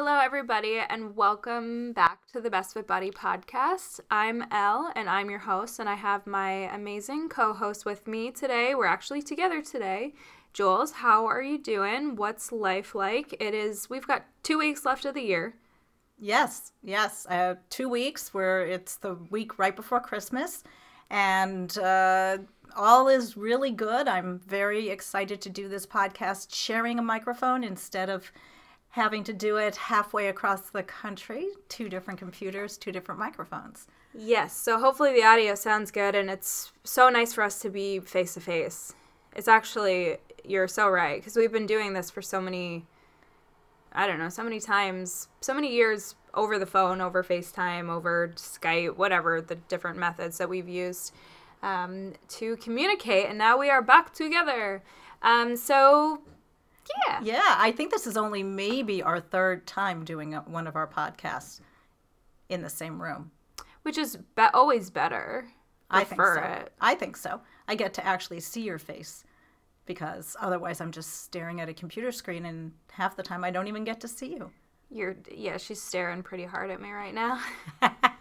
Hello, everybody, and welcome back to the Best Fit Body podcast. I'm Elle, and I'm your host, and I have my amazing co host with me today. We're actually together today. Jules, how are you doing? What's life like? It is, we've got two weeks left of the year. Yes, yes. Uh, two weeks where it's the week right before Christmas, and uh, all is really good. I'm very excited to do this podcast sharing a microphone instead of having to do it halfway across the country, two different computers, two different microphones. Yes, so hopefully the audio sounds good, and it's so nice for us to be face to face. It's actually, you're so right, because we've been doing this for so many, I don't know, so many times, so many years over the phone, over FaceTime, over Skype, whatever the different methods that we've used um, to communicate, and now we are back together. Um, so yeah. Yeah, I think this is only maybe our third time doing a- one of our podcasts in the same room. Which is be- always better. I think Prefer so. it. I think so. I get to actually see your face because otherwise I'm just staring at a computer screen and half the time I don't even get to see you. You're yeah, she's staring pretty hard at me right now.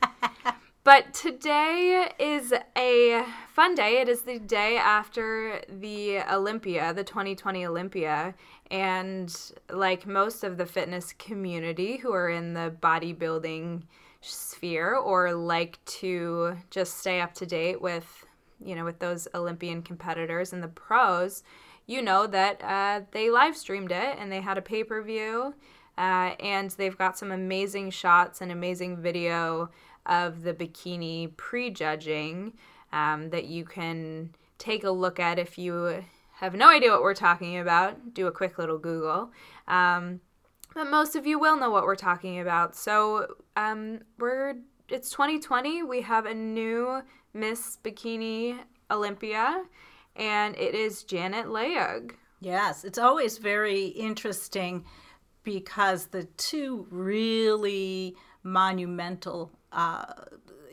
but today is a fun day. It is the day after the Olympia, the 2020 Olympia, and like most of the fitness community who are in the bodybuilding sphere or like to just stay up to date with you know with those Olympian competitors and the pros, you know that uh, they live streamed it and they had a pay per view. Uh, and they've got some amazing shots and amazing video of the bikini prejudging um, that you can take a look at if you have no idea what we're talking about. Do a quick little Google. Um, but most of you will know what we're talking about. So um, we're it's 2020. We have a new Miss Bikini Olympia, and it is Janet Layug. Yes, it's always very interesting because the two really monumental uh,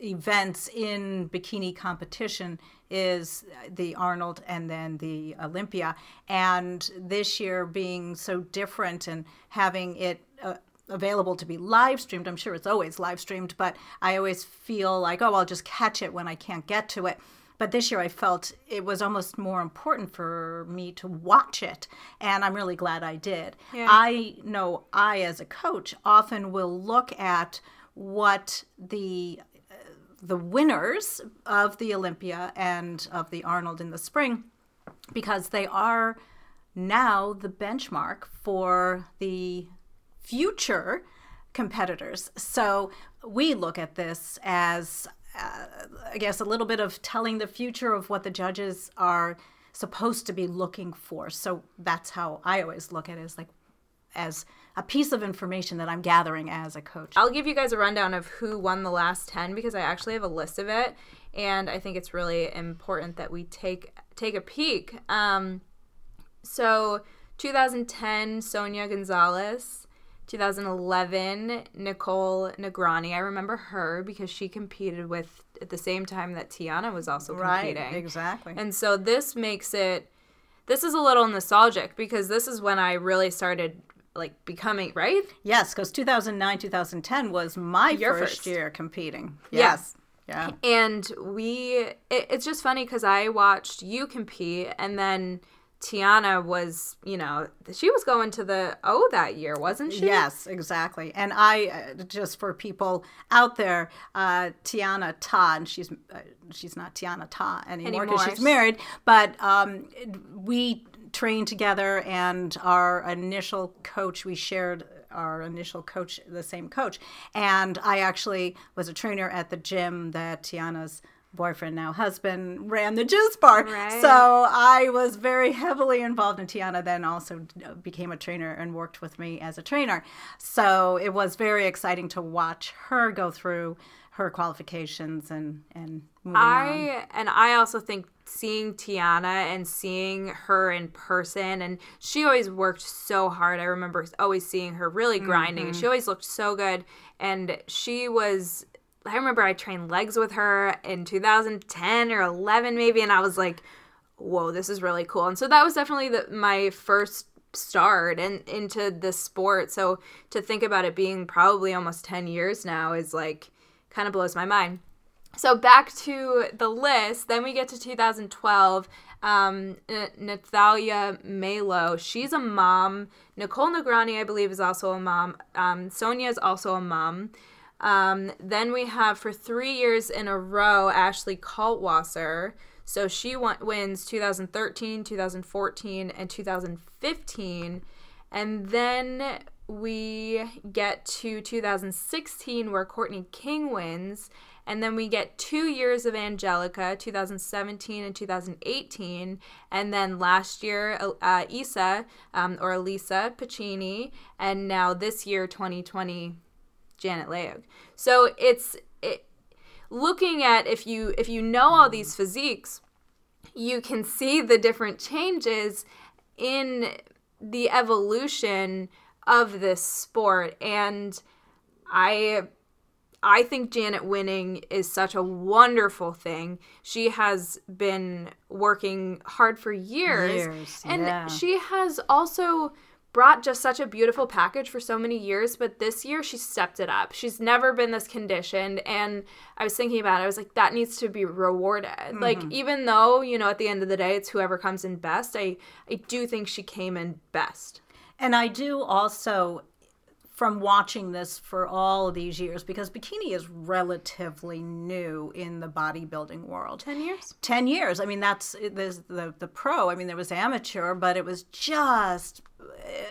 events in bikini competition is the Arnold and then the Olympia. And this year being so different and having it uh, available to be live streamed, I'm sure it's always live streamed, but I always feel like, oh, I'll just catch it when I can't get to it. But this year I felt it was almost more important for me to watch it. And I'm really glad I did. Yeah. I know I, as a coach, often will look at what the the winners of the Olympia and of the Arnold in the spring because they are now the benchmark for the future competitors. So we look at this as, uh, I guess, a little bit of telling the future of what the judges are supposed to be looking for. So that's how I always look at it is like as a piece of information that I'm gathering as a coach. I'll give you guys a rundown of who won the last 10 because I actually have a list of it and I think it's really important that we take take a peek. Um, so 2010 Sonia Gonzalez, 2011 Nicole Nagrani. I remember her because she competed with at the same time that Tiana was also competing. Right, exactly. And so this makes it this is a little nostalgic because this is when I really started like becoming right Yes, because 2009, 2010 was my Your first, first. year competing. Yes. Yeah. and we it, it's just funny because i watched you compete and then tiana was you know she was going to the o that year wasn't she Yes, exactly. And I, uh, just for people out there, uh, Tiana Ta, and she's uh, she's not Tiana Ta anymore because she's married. But um, we trained together, and our initial coach, we shared our initial coach, the same coach. And I actually was a trainer at the gym that Tiana's boyfriend, now husband, ran the juice bar. Right. So I was very heavily involved in Tiana, then also uh, became a trainer and worked with me as a trainer. So it was very exciting to watch her go through her qualifications and, and moving on. I and I also think seeing Tiana and seeing her in person and she always worked so hard. I remember always seeing her really grinding and she always looked so good and she was I remember I trained legs with her in 2010 or 11 maybe and I was like whoa, this is really cool. And so that was definitely the, my first start and into the sport. So to think about it being probably almost 10 years now is like kind of blows my mind. So back to the list, then we get to 2012. Um, N- Nathalia Melo, she's a mom. Nicole Nagrani, I believe, is also a mom. Um, Sonia is also a mom. Um, then we have for three years in a row Ashley Kaltwasser. So she wins 2013, 2014, and 2015. And then we get to 2016 where Courtney King wins. And then we get two years of Angelica, 2017 and 2018. And then last year, uh, Isa um, or Elisa Pecini. And now this year, 2020, Janet Layug. So it's it, looking at if you if you know all these physiques, you can see the different changes in the evolution of this sport and I I think Janet winning is such a wonderful thing. She has been working hard for years. years and yeah. she has also brought just such a beautiful package for so many years, but this year she stepped it up. She's never been this conditioned. And I was thinking about it, I was like, that needs to be rewarded. Mm-hmm. Like, even though, you know, at the end of the day, it's whoever comes in best, I, I do think she came in best. And I do also from watching this for all of these years because bikini is relatively new in the bodybuilding world. 10 years? 10 years. I mean, that's the, the, the pro. I mean, there was amateur, but it was just,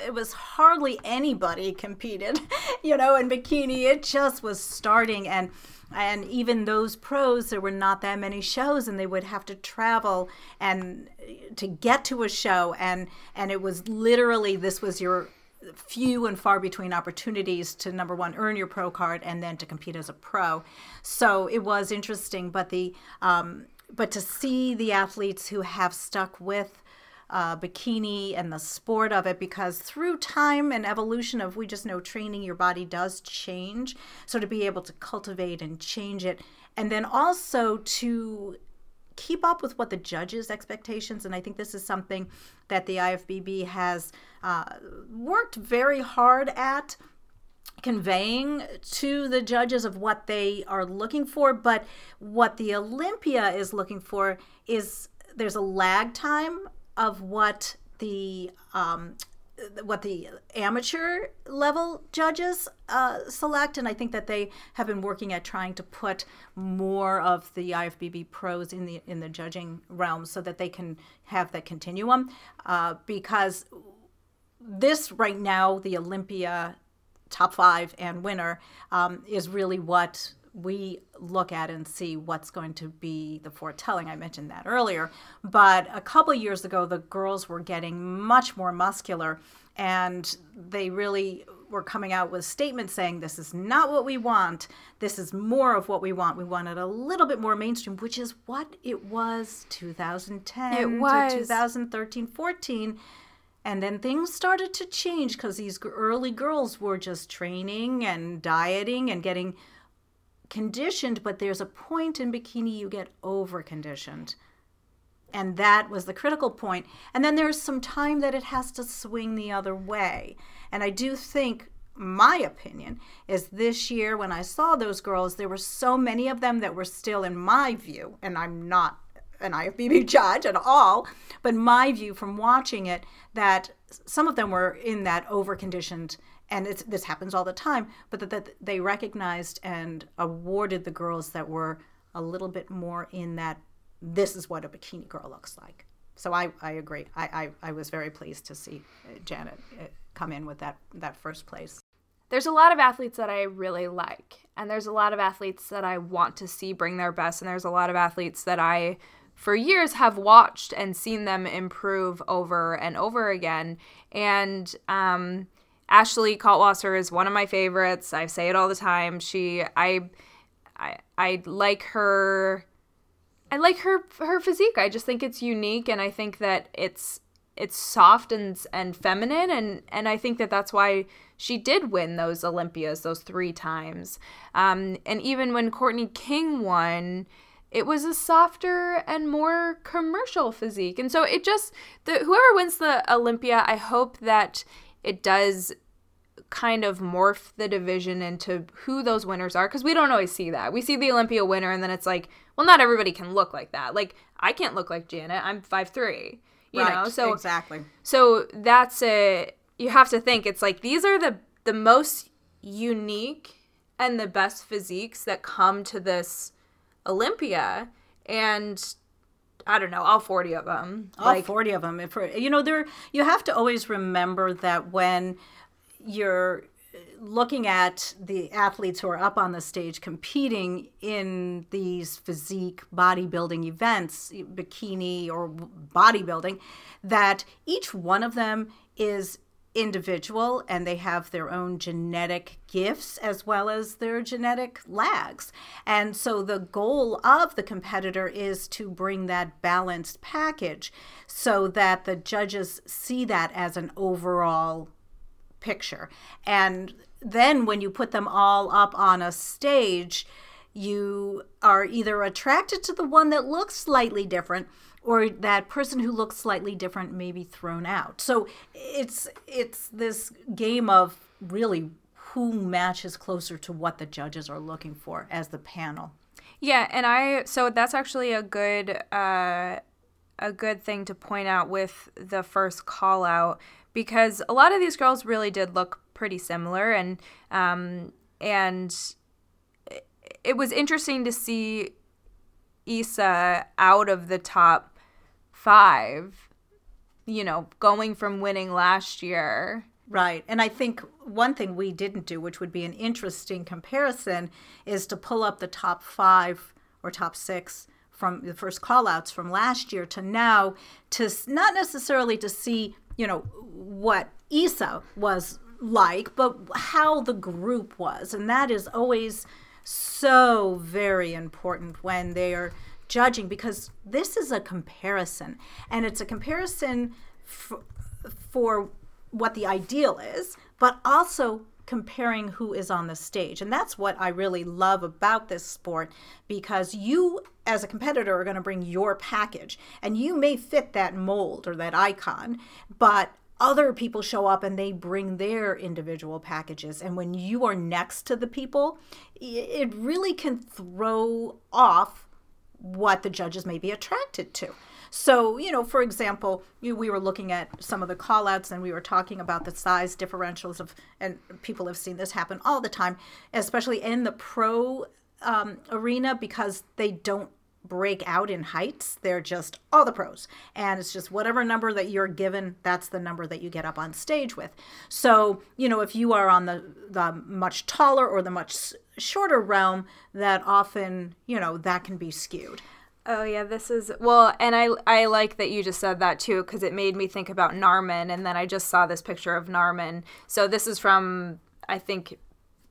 it was hardly anybody competed, you know, in bikini. It just was starting. And, and even those pros there were not that many shows and they would have to travel and to get to a show and and it was literally this was your few and far between opportunities to number one earn your pro card and then to compete as a pro. So it was interesting but the um, but to see the athletes who have stuck with uh, bikini and the sport of it because through time and evolution of we just know training your body does change. So to be able to cultivate and change it and then also to keep up with what the judges' expectations, and I think this is something that the IFBB has uh, worked very hard at conveying to the judges of what they are looking for. But what the Olympia is looking for is there's a lag time of what the um, what the amateur level judges uh, select, and I think that they have been working at trying to put more of the IFBB pros in the in the judging realm so that they can have that continuum. Uh, because this right now, the Olympia top five and winner um, is really what we look at and see what's going to be the foretelling. I mentioned that earlier. But a couple years ago, the girls were getting much more muscular and they really were coming out with statements saying this is not what we want this is more of what we want we wanted a little bit more mainstream which is what it was 2010 it was. to 2013 14 and then things started to change because these early girls were just training and dieting and getting conditioned, but there's a point in bikini you get over conditioned. And that was the critical point. And then there's some time that it has to swing the other way. And I do think, my opinion, is this year when I saw those girls, there were so many of them that were still, in my view, and I'm not an IFBB judge at all, but my view from watching it, that some of them were in that over and this happens all the time, but that, that they recognized and awarded the girls that were a little bit more in that this is what a bikini girl looks like. So I, I agree. I, I, I was very pleased to see uh, Janet uh, come in with that, that first place. There's a lot of athletes that I really like, and there's a lot of athletes that I want to see bring their best, and there's a lot of athletes that I, for years, have watched and seen them improve over and over again. And um, Ashley Kaltwasser is one of my favorites. I say it all the time. She I I I like her I like her her physique. I just think it's unique and I think that it's it's soft and and feminine and and I think that that's why she did win those Olympias those 3 times. Um and even when Courtney King won it was a softer and more commercial physique. And so it just the whoever wins the Olympia, I hope that it does kind of morph the division into who those winners are because we don't always see that. We see the Olympia winner and then it's like, well, not everybody can look like that. Like I can't look like Janet. I'm five three. You right, know, so exactly. So that's a you have to think it's like these are the the most unique and the best physiques that come to this Olympia and I don't know, all 40 of them. All like, 40 of them. If, you know, there you have to always remember that when you're uh, looking at the athletes who are up on the stage competing in these physique bodybuilding events, bikini or bodybuilding, that each one of them is individual and they have their own genetic gifts as well as their genetic lags. And so the goal of the competitor is to bring that balanced package so that the judges see that as an overall picture. And then when you put them all up on a stage, you are either attracted to the one that looks slightly different or that person who looks slightly different may be thrown out. So it's it's this game of really who matches closer to what the judges are looking for as the panel. Yeah, and I so that's actually a good uh, a good thing to point out with the first call out because a lot of these girls really did look pretty similar and um, and it was interesting to see Issa out of the top five, you know, going from winning last year. Right. And I think one thing we didn't do, which would be an interesting comparison, is to pull up the top five or top six from the first callouts from last year to now to not necessarily to see, you know, what Issa was like, but how the group was. And that is always so very important when they are judging because this is a comparison and it's a comparison f- for what the ideal is but also comparing who is on the stage. And that's what i really love about this sport because you as a competitor are going to bring your package and you may fit that mold or that icon but other people show up and they bring their individual packages. And when you are next to the people it really can throw off what the judges may be attracted to. So, you know, for example, you, we were looking at some of the callouts and we were talking about the size differentials of, and people have seen this happen all the time, especially in the pro um, arena because they don't break out in heights. They're just all the pros. And it's just whatever number that you're given, that's the number that you get up on stage with. So, you know, if you are on the, the much taller or the much shorter realm, that often, you know, that can be skewed. Oh yeah, this is well, and I I like that you just said that too because it made me think about Narmin, and then I just saw this picture of Narmin. So this is from I think,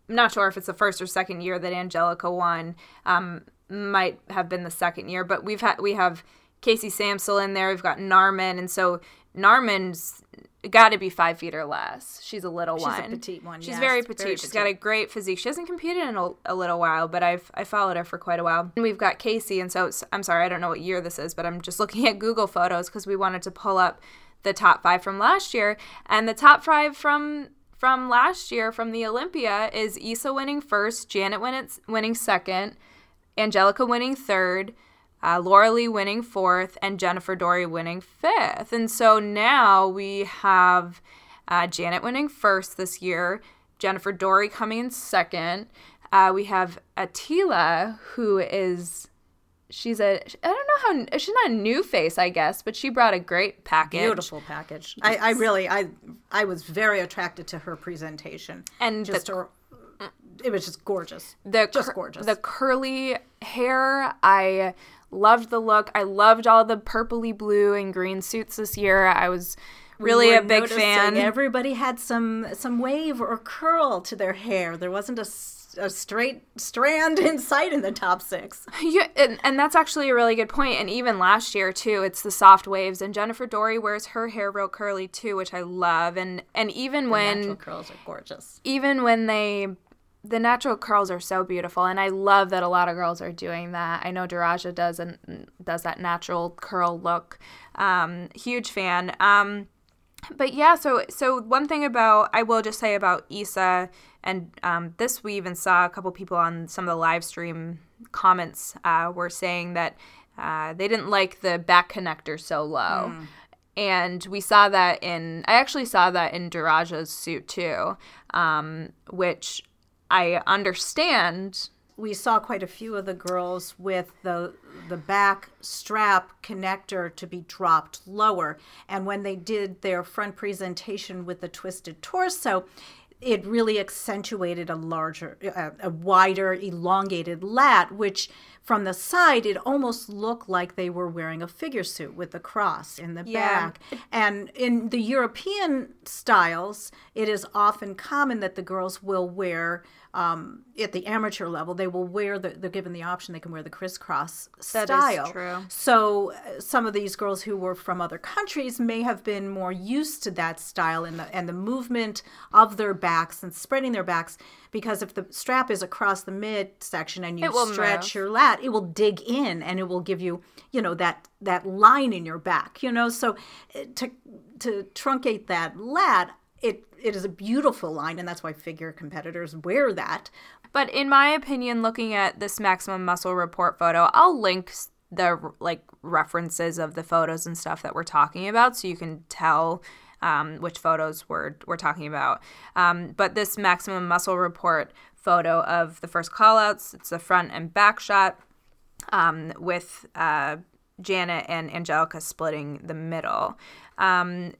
I'm not sure if it's the first or second year that Angelica won. Um, might have been the second year, but we've had we have Casey Samsel in there. We've got Narmin, and so Narmin's got to be five feet or less. She's a little She's one. She's a petite one. She's yes, very, petite. very petite. She's got a great physique. She hasn't competed in a, a, little while, but I've I followed her for quite a while. And we've got Casey, and so I'm sorry, I don't know what year this is, but I'm just looking at Google photos because we wanted to pull up the top five from last year, and the top five from from last year from the Olympia is Issa winning first, Janet winning winning second. Angelica winning third, uh, Lauralie winning fourth, and Jennifer Dorie winning fifth. And so now we have uh, Janet winning first this year, Jennifer Dorie coming in second. Uh, we have Attila, who is she's a I don't know how she's not a new face, I guess, but she brought a great package. Beautiful package. I, I really I I was very attracted to her presentation and just the, her it was just gorgeous. The just cur- gorgeous. The curly hair, I loved the look. I loved all the purpley blue and green suits this year. I was really we a big fan. Everybody had some some wave or curl to their hair. There wasn't a a straight strand in sight in the top six. Yeah, and, and that's actually a really good point. And even last year too, it's the soft waves. And Jennifer Dorie wears her hair real curly too, which I love. And and even the when natural curls are gorgeous. Even when they the natural curls are so beautiful, and I love that a lot of girls are doing that. I know Daraja does and does that natural curl look. Um, huge fan. Um, but yeah, so so one thing about I will just say about Issa, and um, this we even saw a couple people on some of the live stream comments uh, were saying that uh, they didn't like the back connector so low. Mm. And we saw that in, I actually saw that in Daraja's suit too, um, which I understand. We saw quite a few of the girls with the the back strap connector to be dropped lower, and when they did their front presentation with the twisted torso, it really accentuated a larger, a, a wider, elongated lat, which from the side, it almost looked like they were wearing a figure suit with the cross in the yeah. back. And in the European styles, it is often common that the girls will wear um, at the amateur level, they will wear the, they're given the option, they can wear the crisscross style. That is true. So uh, some of these girls who were from other countries may have been more used to that style and the, and the movement of their backs and spreading their backs because if the strap is across the midsection and you stretch move. your lat, it will dig in and it will give you, you know, that that line in your back, you know. So uh, to to truncate that lat, it it is a beautiful line and that's why figure competitors wear that. But in my opinion looking at this maximum muscle report photo i'll link the like references of the photos and stuff that we're talking about so you can tell um, which photos we're, we're talking about. Um, but this maximum muscle report photo of the first callouts it's the front and back shot um, with uh, janet and angelica splitting the middle. Um,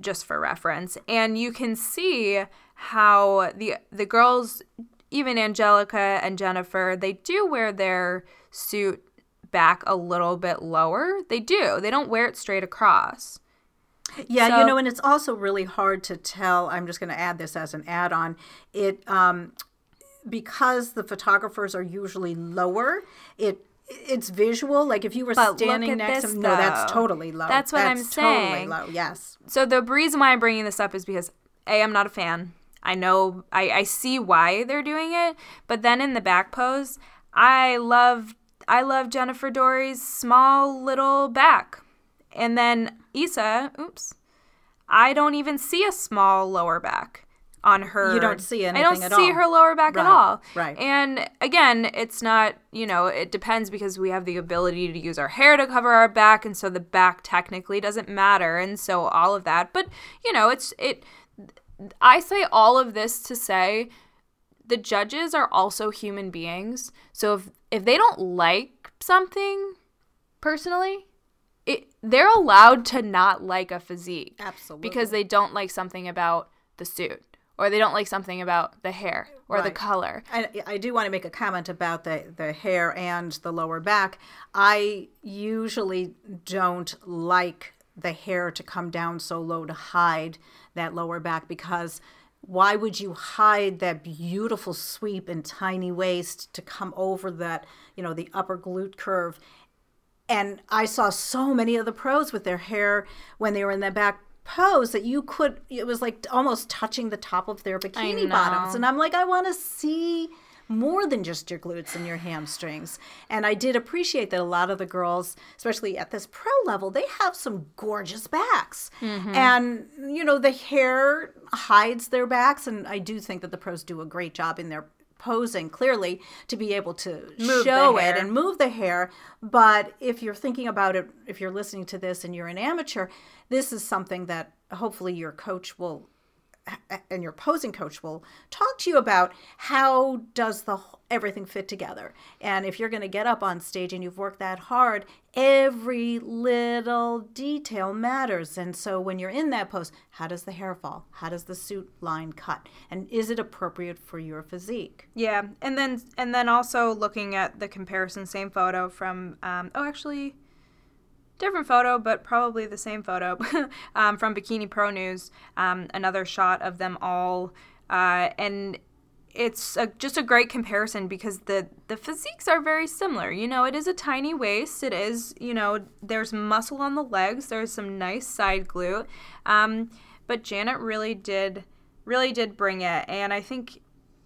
just for reference. And you can see how the the girls, even Angelica and Jennifer, they do wear their suit back a little bit lower. They do. They don't wear it straight across. Yeah, so, you know, and it's also really hard to tell. I'm just going to add this as an add-on. It um, because the photographers are usually lower. It it's visual. Like if you were but standing next to him, no, that's totally low. That's what that's I'm saying. Totally low. Yes. So the reason why I'm bringing this up is because a I'm not a fan. I know I I see why they're doing it, but then in the back pose, I love I love Jennifer Dorie's small little back, and then Issa. Oops. I don't even see a small lower back on her. You don't see anything. I don't see all. her lower back right, at all. Right. And again, it's not. You know, it depends because we have the ability to use our hair to cover our back, and so the back technically doesn't matter, and so all of that. But you know, it's it. I say all of this to say the judges are also human beings. So if if they don't like something personally, it they're allowed to not like a physique. Absolutely. Because they don't like something about the suit or they don't like something about the hair or right. the color. I, I do want to make a comment about the, the hair and the lower back. I usually don't like the hair to come down so low to hide that lower back because why would you hide that beautiful sweep and tiny waist to come over that, you know, the upper glute curve? And I saw so many of the pros with their hair when they were in the back pose that you could it was like almost touching the top of their bikini bottoms. And i'm like i want to see more than just your glutes and your hamstrings. And i did appreciate that a lot of the girls especially at this pro level they have some gorgeous backs. Mm-hmm. and you know the hair hides their backs and i do think that the pros do a great job in their posing clearly to be able to move show it and move the hair. But if you're thinking about it, if you're listening to this and you're an amateur, this is something that hopefully your coach will and your posing coach will talk to you about how does the everything fit together. And if you're going to get up on stage and you've worked that hard every little detail matters. And so when you're in that pose how does the hair fall? How does the suit line cut? And is it appropriate for your physique? Yeah and then and then also looking at the comparison same photo from um, oh actually different photo, but probably the same photo um, from Bikini Pro News. Um, another shot of them all, uh, and it's a, just a great comparison because the the physiques are very similar. You know, it is a tiny waist. It is, you know, there's muscle on the legs. There's some nice side glute, um, but Janet really did really did bring it, and I think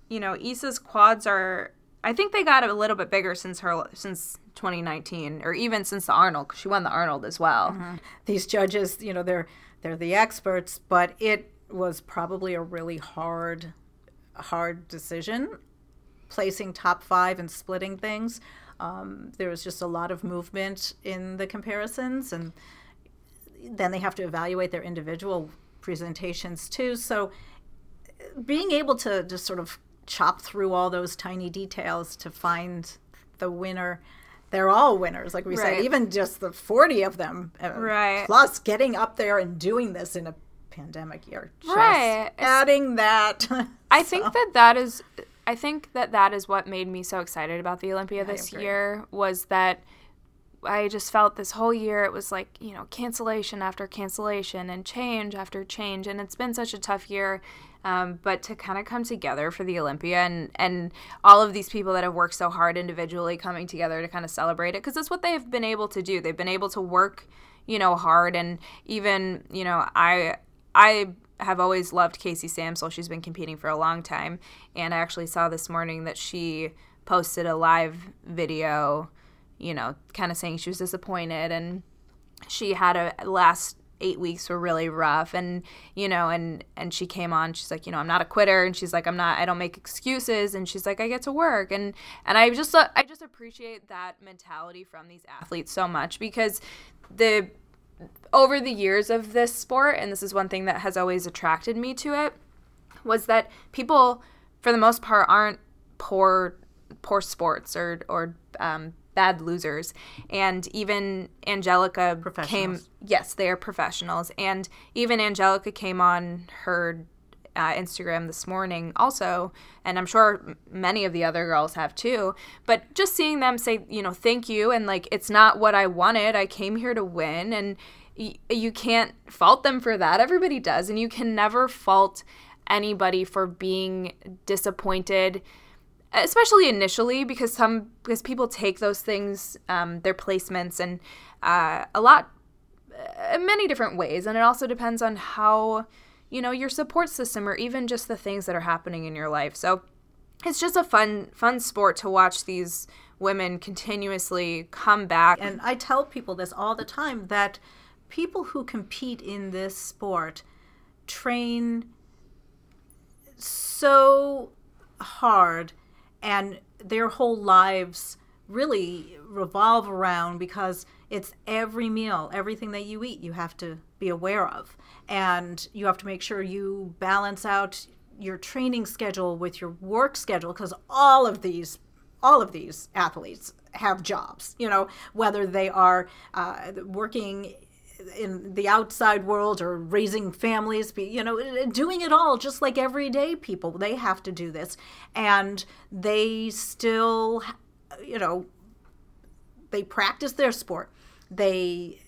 you know, Issa's quads are. I think they got a little bit bigger since her since 2019, or even since the Arnold, because she won the Arnold as well. Mm-hmm. These judges, you know, they're they're the experts, but it was probably a really hard hard decision placing top five and splitting things. Um, there was just a lot of movement in the comparisons, and then they have to evaluate their individual presentations too. So being able to just sort of chop through all those tiny details to find the winner. They're all winners like we right. said even just the 40 of them uh, right. plus getting up there and doing this in a pandemic year. Just right. Adding that. I so. think that that is i think that that is what made me so excited about the olympia this year was that I just felt this whole year it was like, you know, cancellation after cancellation and change after change. And it's been such a tough year. Um, but to kind of come together for the Olympia and, and all of these people that have worked so hard individually coming together to kind of celebrate it, because it's what they've been able to do. They've been able to work, you know, hard. And even, you know, I, I have always loved Casey Samsel. She's been competing for a long time. And I actually saw this morning that she posted a live video you know, kind of saying she was disappointed and she had a last eight weeks were really rough and you know and and she came on she's like you know i'm not a quitter and she's like i'm not i don't make excuses and she's like i get to work and and i just i just appreciate that mentality from these athletes so much because the over the years of this sport and this is one thing that has always attracted me to it was that people for the most part aren't poor poor sports or or um, bad losers. And even Angelica came. Yes, they are professionals. And even Angelica came on her uh, Instagram this morning also, and I'm sure many of the other girls have too. But just seeing them say, you know, thank you, and like it's not what I wanted. I came here to win, and y- you can't fault them for that. Everybody does, and you can never fault anybody for being disappointed especially initially because some because people take those things um, their placements and uh, a lot uh, many different ways. And it also depends on how you know your support system or even just the things that are happening in your life. So it's just a fun fun sport to watch these women continuously come back. And i tell people this all the time that people who compete in this sport train so hard and their whole lives really revolve around because it's every meal, everything that you eat, you have to be aware of. And you have to make sure you balance out your training schedule with your work schedule because all of these all of these athletes have jobs you know whether they are uh, working in the outside world or raising families you know doing it all just like everyday people they have to do this. And they still you know they practice their sport. They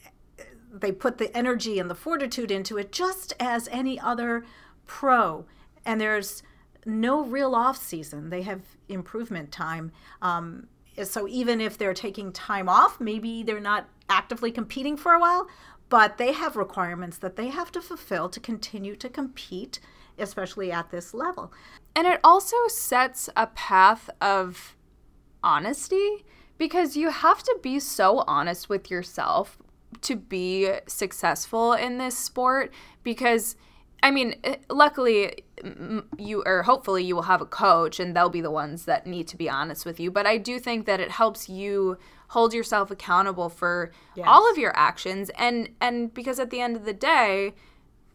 they put the energy and the fortitude into it just as any other pro. And there's no real off season. They have improvement time. Um, so even if they're taking time off maybe they're not actively competing for a while but they have requirements that they have to fulfill to continue to compete, especially at this level. And it also sets a path of honesty because you have to be so honest with yourself to be successful in this sport because I mean, eh, luckily, you or hopefully you will have a coach, and they'll be the ones that need to be honest with you. But I do think that it helps you hold yourself accountable for yes. all of your actions, and and because at the end of the day,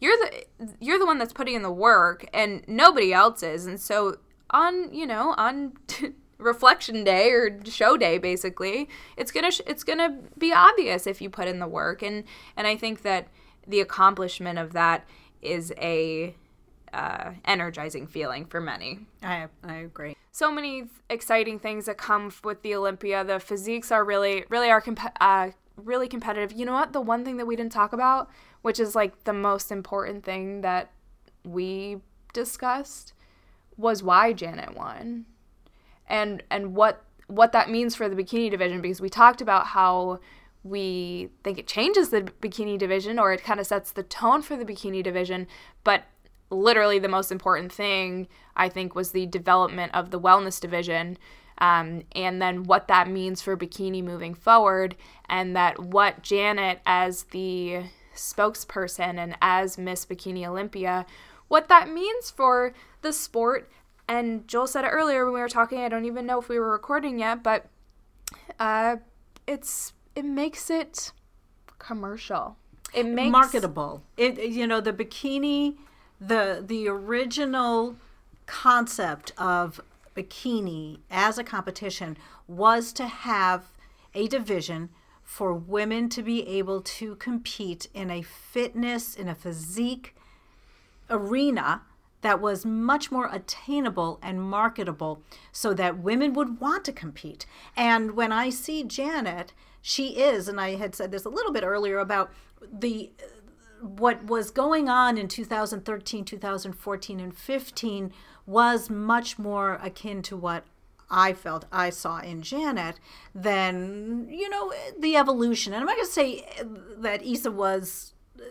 you're the you're the one that's putting in the work, and nobody else is. And so on, you know, on. reflection day or show day basically it's gonna it's gonna be obvious if you put in the work and and i think that the accomplishment of that is a uh, energizing feeling for many. I I agree. So many exciting things that come with the Olympia. The physiques are really really are comp- uh, really competitive. You know what? The one thing that we didn't talk about, which is like the most important thing that we discussed, was why Janet won, and and what what that means for the bikini division because we talked about how we think it changes the bikini division or it kind of sets the tone for the bikini division. But literally the most important thing I think was the development of the wellness division. Um, and then what that means for bikini moving forward, and that what Janet, as the spokesperson and as Miss Bikini Olympia, what that means for the sport. And Jules said it earlier when we were talking. I don't even know if we were recording yet, but uh, it's it makes it commercial. It makes marketable. It you know the bikini, the the original concept of bikini as a competition was to have a division for women to be able to compete in a fitness in a physique arena that was much more attainable and marketable so that women would want to compete. And when I see Janet, she is, and I had said this a little bit earlier about the what was going on in 2013, 2014, and 15 was much more akin to what I felt I saw in Janet than, you know, the evolution. And I'm not going to say uh, that Isa was uh,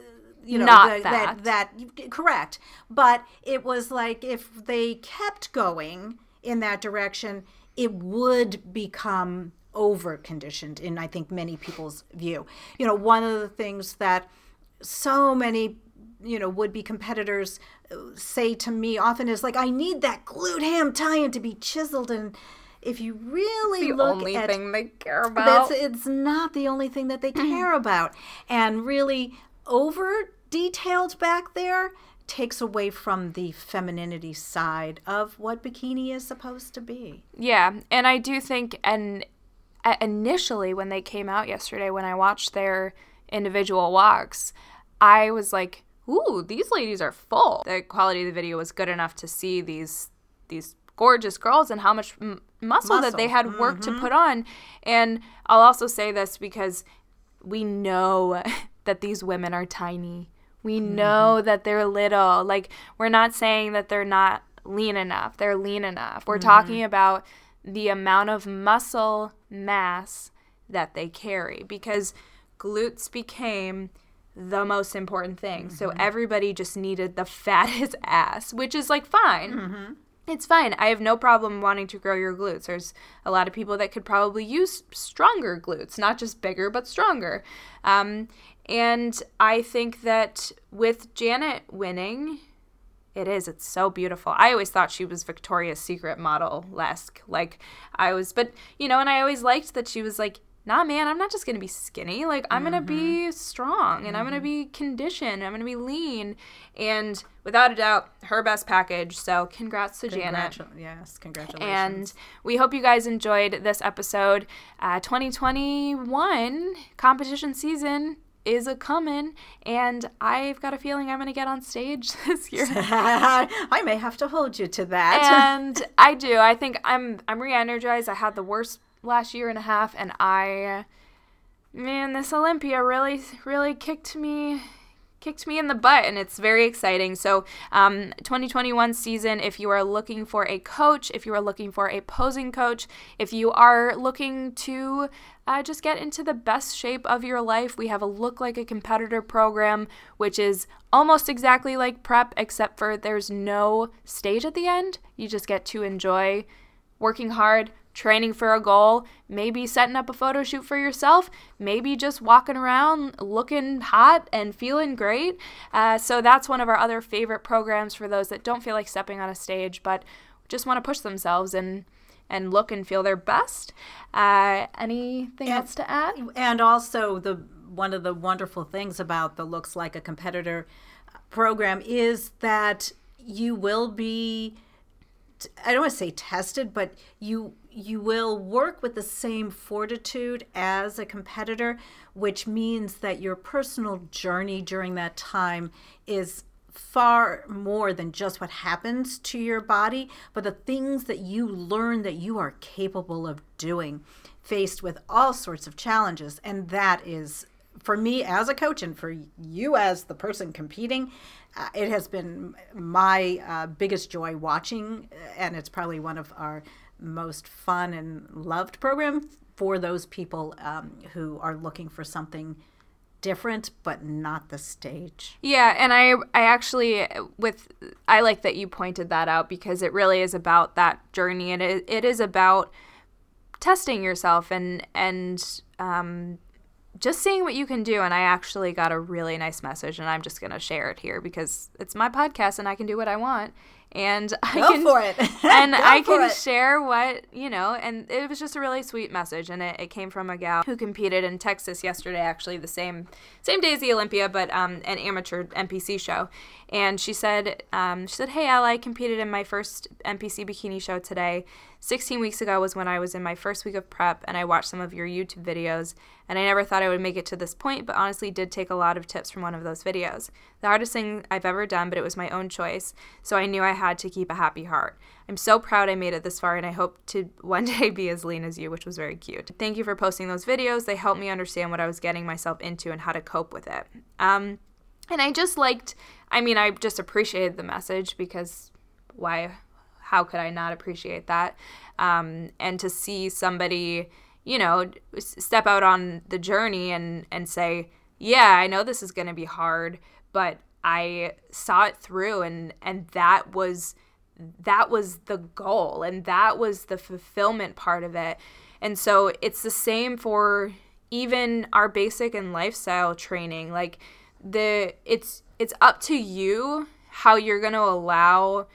you know the- that. that correct but it was like if they kept going in that direction it would become over conditioned in i think many people's view you know one of the things that so many you know would be competitors uh, say to me often is like i need that glute ham tie-in to be chiseled. And if you really the look only at thing they care about. that's it's not the only thing that they care about. And really over detailed back there takes away from the femininity side of what bikini is supposed to be. Yeah, and I do think, and uh, initially when they came out yesterday, when I watched their individual walks, I was like, "Ooh, these ladies are full." The quality of the video was good enough to see these these gorgeous girls and how much m- muscle, that they Muscle. had work to mm-hmm. put on. And I'll also say this because we know that these women are tiny. We know mm-hmm. that they're little. Like, we're not saying that they're not lean enough. They're lean enough. We're mm-hmm. talking about the amount of muscle mass that they carry because glutes became the most important thing. So everybody just needed the fattest ass, which is like fine. It's fine. I have no problem wanting to grow your glutes. There's a lot of people that could probably use stronger glutes, not just bigger, but stronger. Um, and I think that with Janet winning, it is. It's so beautiful. I always thought she was Victoria's Secret model esque. Like, I was, but, you know, and I always liked that she was like, nah, man, I'm not just going to be skinny. Like, I'm going to be strong and I'm going to be conditioned. I'm going to be lean. And without a doubt, her best package. So, congrats to Janet. Yes congratulations And we hope you guys enjoyed this episode. Uh, 2021 competition season is a coming, and I've got a feeling I'm going to get on stage this year. i may have to hold you to that and I do. I think I'm I'm re-energized. I had the worst last year and a half, and I, man, this Olympia really really kicked me kicked me in the butt and it's very exciting. So um, 2021 season if you are looking for a coach if you are looking for a posing coach if you are looking to uh, just get into the best shape of your life we have a look like a competitor program which is almost exactly like prep except for there's no stage at the end. You just get to enjoy working hard, training for a goal, maybe setting up a photo shoot for yourself, maybe just walking around looking hot and feeling great. Uh, so that's one of our other favorite programs for those that don't feel like stepping on a stage but just want to push themselves and and look and feel their best. Uh, anything else to add? and also the one of the wonderful things about the looks like a competitor program is that you will be I don't want to say tested, but you you will work with the same fortitude as a competitor, which means that your personal journey during that time is far more than just what happens to your body, but the things that you learn that you are capable of doing faced with all sorts of challenges. And that is, for me as a coach and for you as the person competing, uh, it has been my uh, biggest joy watching, and it's probably one of our most fun and loved program for those people um, who are looking for something different, but not the stage. Yeah, and I I actually with I like that you pointed that out because it really is about that journey and it, it is about testing yourself and and um, just seeing what you can do. And I actually got a really nice message, and I'm just gonna share it here because it's my podcast and I can do what I want and I Go can for it. and I can it. share what you know. And it was just a really sweet message, and it, it came from a gal who competed in Texas yesterday, actually the same same day as the Olympia, but um, an amateur NPC show. And she said, um, she said, "Hey, Al, I competed in my first NPC bikini show today. 16 weeks ago was when I was in my first week of prep, and I watched some of your YouTube videos. And I never thought I would make it to this point, but honestly, did take a lot of tips from one of those videos. The hardest thing I've ever done, but it was my own choice, so I knew I had to keep a happy heart. I'm so proud I made it this far, and I hope to one day be as lean as you, which was very cute. Thank you for posting those videos. They helped me understand what I was getting myself into and how to cope with it. Um, and I just liked, I mean, I just appreciated the message because why, how could I not appreciate that? Um, and to see somebody, you know, step out on the journey and, and say, yeah, I know this is going to be hard, but I saw it through and, and that was, that was the goal and that was the fulfillment part of it. And so it's the same for even our basic and lifestyle training. Like the it's it's up to you how you're going to allow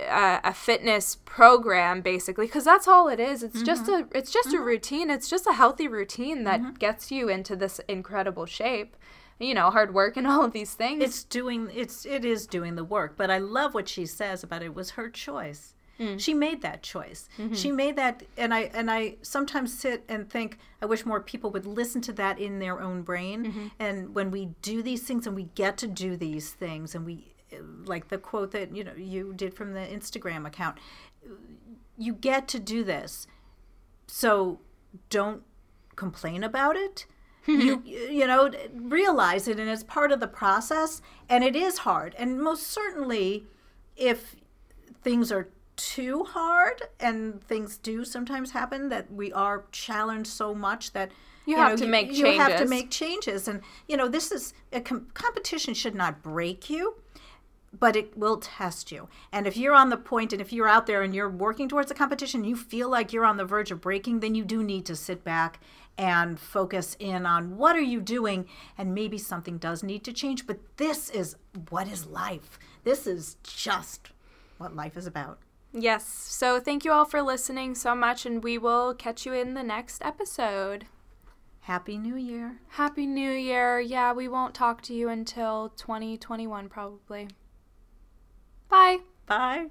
a, a fitness program basically because that's all it is. It's just mm-hmm. a it's just a mm-hmm. routine. It's just a healthy routine that mm-hmm. gets you into this incredible shape. You know hard work and all of these things. It's doing it's it is doing the work, but I love what she says about it was her choice. Mm. She made that choice. She made that and I and I sometimes sit and think I wish more people would listen to that in their own brain. And when we do these things and we get to do these things and we like the quote that you know you did from the Instagram account you get to do this. So don't complain about it. you you know realize it and it's part of the process and it is hard and most certainly if things are too hard and things do sometimes happen that we are challenged so much that You have to make you have to changes. make changes and you know this is a com- competition should not break you but it will test you. And if you're on the point and if you're out there and you're working towards a competition, you feel like you're on the verge of breaking, then you do need to sit back and focus in on what are you doing and maybe something does need to change, but this is what is life. This is just what life is about. yes so thank you all for listening so much and we will catch you in the next episode Happy New Year. happy new year yeah we won't talk to you until 2021 probably bye Bye.